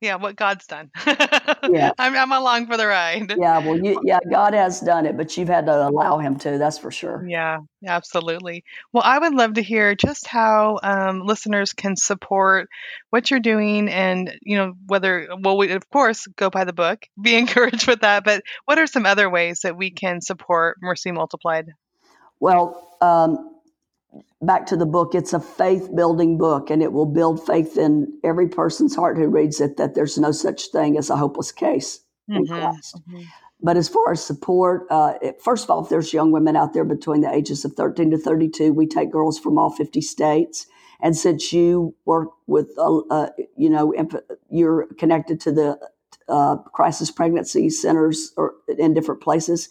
S1: Yeah, what God's done.
S3: Yeah.
S1: I'm, I'm along for the ride.
S3: Yeah, well you yeah, God has done it, but you've had to allow him to, that's for sure.
S1: Yeah, absolutely. Well, I would love to hear just how um, listeners can support what you're doing, and you know whether well, we of course go buy the book, be encouraged with that. But what are some other ways that we can support Mercy Multiplied?
S3: Well, um, back to the book, it's a faith building book, and it will build faith in every person's heart who reads it that there's no such thing as a hopeless case in
S1: Mhm,
S3: Christ.
S1: mhm.
S3: But as far as support, uh, it, first of all, if there's young women out there between the ages of 13 to 32, we take girls from all 50 states. And since you work with, uh, uh, you know, you're connected to the uh, crisis pregnancy centers or in different places,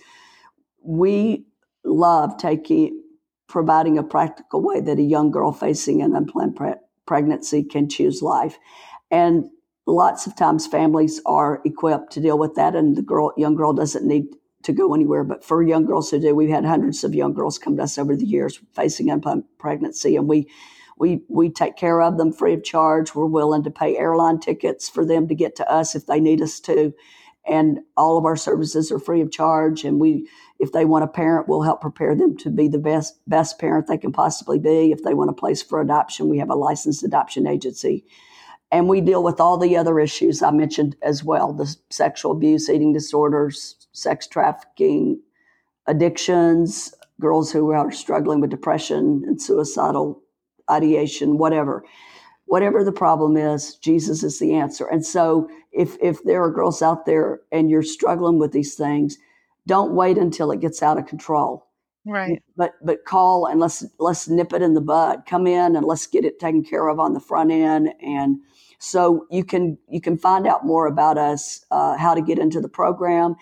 S3: we love taking providing a practical way that a young girl facing an unplanned pre- pregnancy can choose life. And lots of times families are equipped to deal with that and the girl young girl doesn't need to go anywhere. But for young girls who do we've had hundreds of young girls come to us over the years facing unplanned pregnancy and we we we take care of them free of charge. We're willing to pay airline tickets for them to get to us if they need us to. And all of our services are free of charge and we if they want a parent we'll help prepare them to be the best best parent they can possibly be if they want a place for adoption we have a licensed adoption agency and we deal with all the other issues I mentioned as well the sexual abuse, eating disorders, sex trafficking, addictions, girls who are struggling with depression and suicidal ideation, whatever. Whatever the problem is, Jesus is the answer. And so if if there are girls out there and you're struggling with these things, don't wait until it gets out of control.
S1: Right.
S3: but but call and let's let's nip it in the bud. Come in and let's get it taken care of on the front end. And so you can you can find out more about us uh, how to get into the program.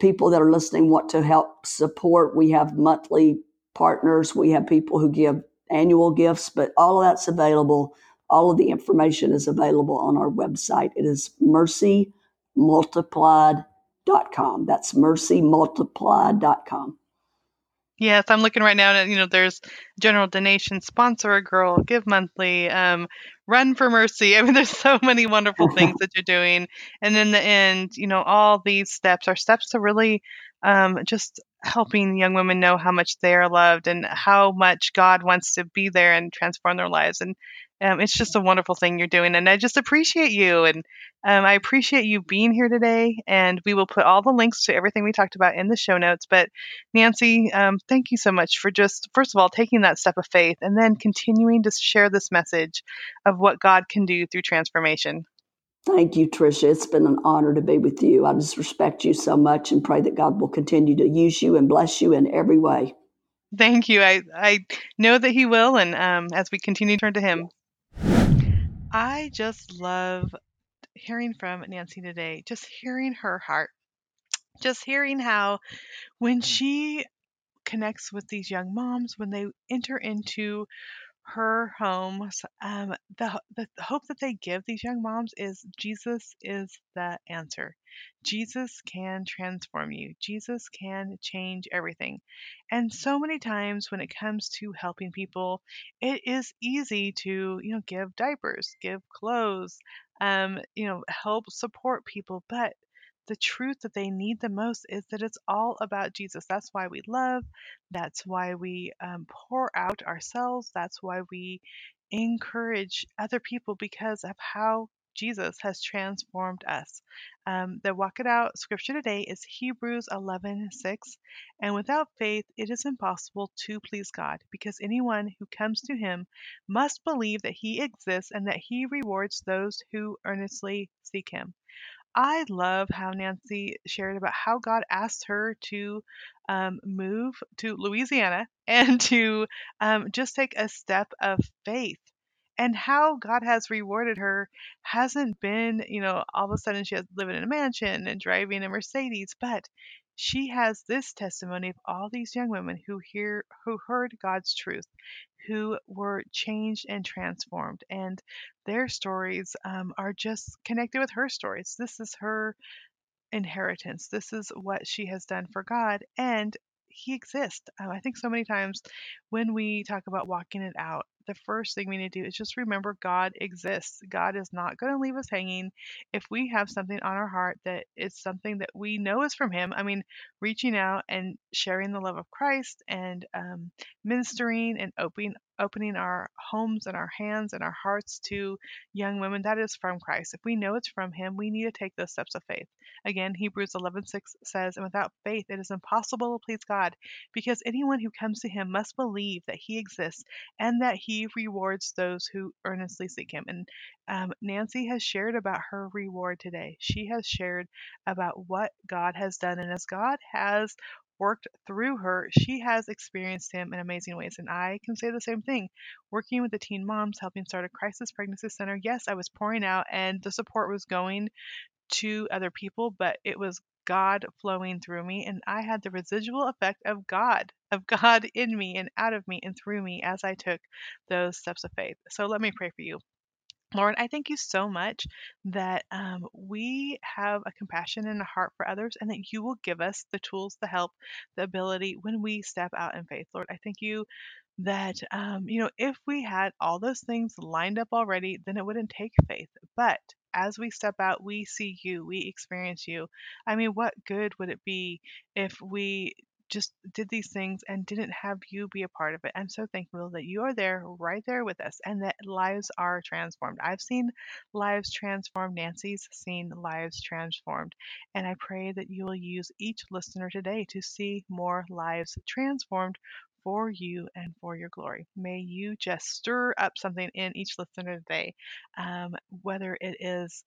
S3: People that are listening want to help support. We have monthly partners. We have people who give annual gifts but all of that's available. All of the information is available on our website. It is mercymultiplied.com that's mercymultiplied.com
S1: Yes, I'm looking right now and you know there's general donation, sponsor a girl, give monthly, um, run for mercy. I mean, there's so many wonderful things that you're doing, and in the end, you know, all these steps are steps to really um, just helping young women know how much they are loved and how much God wants to be there and transform their lives. And um, it's just a wonderful thing you're doing, and I just appreciate you, and um, I appreciate you being here today. And we will put all the links to everything we talked about in the show notes, but. Nancy, um, thank you so much for just, first of all, taking that step of faith and then continuing to share this message of what God can do through transformation.
S3: Thank you, Tricia. It's been an honor to be with you. I just respect you so much and pray that God will continue to use you and bless you in every way.
S1: Thank you. I, I know that He will, and um, as we continue to turn to Him. I just love hearing from Nancy today, just hearing her heart, just hearing how when mm. she connects with these young moms, when they enter into her homes, um, the, the hope that they give these young moms is Jesus is the answer. Jesus can transform you. Jesus can change everything. And so many times when it comes to helping people, it is easy to, you know, give diapers, give clothes, um, you know, help support people, but the truth that they need the most is that it's all about Jesus. That's why we love. That's why we um, pour out ourselves. That's why we encourage other people because of how Jesus has transformed us. Um, the Walk It Out scripture today is Hebrews 11:6, and without faith it is impossible to please God, because anyone who comes to Him must believe that He exists and that He rewards those who earnestly seek Him. I love how Nancy shared about how God asked her to um, move to Louisiana and to um, just take a step of faith. And how God has rewarded her hasn't been, you know, all of a sudden she has living in a mansion and driving a Mercedes, but she has this testimony of all these young women who hear who heard God's truth, who were changed and transformed, and their stories um, are just connected with her stories. This is her inheritance. This is what she has done for God, and He exists. Uh, I think so many times when we talk about walking it out, the first thing we need to do is just remember God exists. God is not going to leave us hanging. If we have something on our heart that is something that we know is from Him, I mean, reaching out and sharing the love of Christ and um, ministering and opening opening our homes and our hands and our hearts to young women that is from Christ. If we know it's from him, we need to take those steps of faith. Again, Hebrews 11:6 says, "And without faith it is impossible to please God, because anyone who comes to him must believe that he exists and that he rewards those who earnestly seek him." And um, Nancy has shared about her reward today. She has shared about what God has done, and as God has worked through her, she has experienced him in amazing ways. And I can say the same thing. Working with the teen moms, helping start a crisis pregnancy center, yes, I was pouring out and the support was going to other people, but it was God flowing through me, and I had the residual effect of God, of God in me and out of me and through me as I took those steps of faith. So let me pray for you. Lord, I thank you so much that um, we have a compassion and a heart for others, and that you will give us the tools, the help, the ability when we step out in faith. Lord, I thank you that, um, you know, if we had all those things lined up already, then it wouldn't take faith. But as we step out, we see you, we experience you. I mean, what good would it be if we just did these things and didn't have you be a part of it. I'm so thankful that you are there, right there with us, and that lives are transformed. I've seen lives transformed. Nancy's seen lives transformed. And I pray that you will use each listener today to see more lives transformed for you and for your glory. May you just stir up something in each listener today, um, whether it is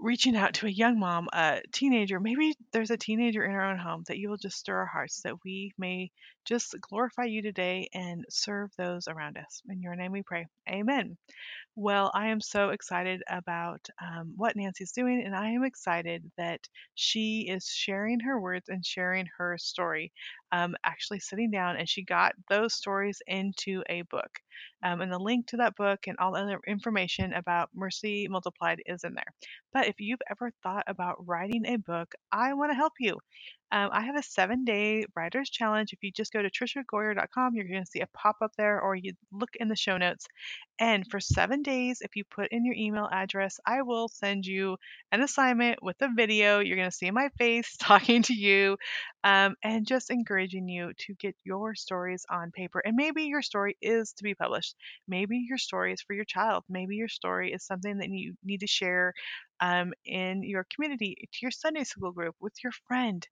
S1: reaching out to a young mom, a teenager, maybe there's a teenager in our own home that you will just stir our hearts that we may just glorify you today and serve those around us. In your name we pray. Amen. Well, I am so excited about um, what Nancy's doing, and I am excited that she is sharing her words and sharing her story. Um, actually, sitting down, and she got those stories into a book. Um, and the link to that book and all the other information about Mercy Multiplied is in there. But if you've ever thought about writing a book, I want to help you. Um, I have a seven day writer's challenge. If you just go to triciagoyer.com, you're going to see a pop up there, or you look in the show notes. And for seven days, if you put in your email address, I will send you an assignment with a video. You're going to see my face talking to you um, and just encouraging you to get your stories on paper. And maybe your story is to be published. Maybe your story is for your child. Maybe your story is something that you need to share um, in your community, to your Sunday school group, with your friend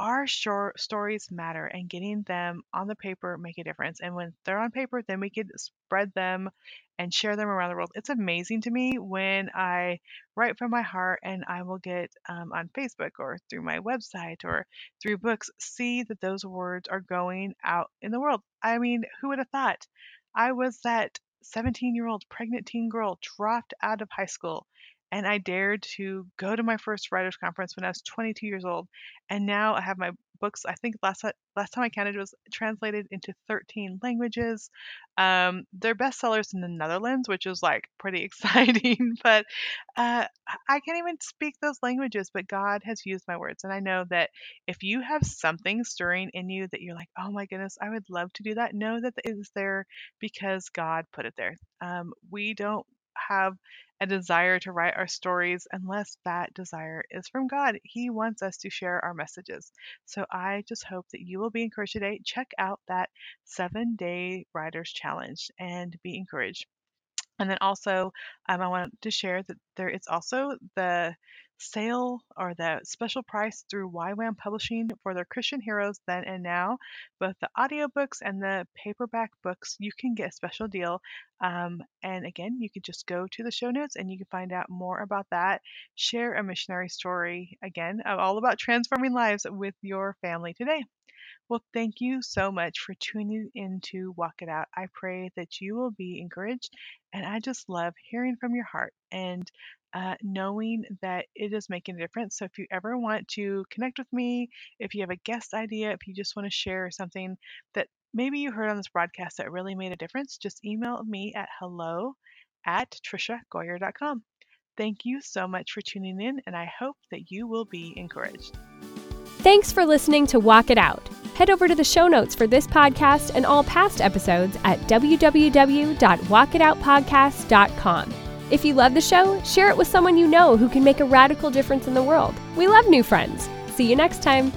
S1: our short stories matter and getting them on the paper make a difference and when they're on paper then we could spread them and share them around the world. It's amazing to me when i write from my heart and i will get um, on facebook or through my website or through books see that those words are going out in the world. I mean who would have thought? I was that 17 year old pregnant teen girl dropped out of high school and I dared to go to my first writers conference when I was 22 years old, and now I have my books. I think last last time I counted was translated into 13 languages. Um, they're bestsellers in the Netherlands, which is like pretty exciting. but uh, I can't even speak those languages, but God has used my words, and I know that if you have something stirring in you that you're like, oh my goodness, I would love to do that. Know that it is there because God put it there. Um, we don't have a desire to write our stories unless that desire is from God. He wants us to share our messages. So I just hope that you will be encouraged today. Check out that seven day writers challenge and be encouraged. And then also, um, I want to share that there is also the sale or the special price through YWAM Publishing for their Christian Heroes Then and Now. Both the audiobooks and the paperback books, you can get a special deal. Um, and again, you can just go to the show notes and you can find out more about that. Share a missionary story, again, all about transforming lives with your family today. Well, thank you so much for tuning in to Walk It Out. I pray that you will be encouraged, and I just love hearing from your heart and uh, knowing that it is making a difference. So, if you ever want to connect with me, if you have a guest idea, if you just want to share something that maybe you heard on this broadcast that really made a difference, just email me at hello at triciagoyer.com. Thank you so much for tuning in, and I hope that you will be encouraged.
S2: Thanks for listening to Walk It Out. Head over to the show notes for this podcast and all past episodes at www.walkitoutpodcast.com. If you love the show, share it with someone you know who can make a radical difference in the world. We love new friends. See you next time.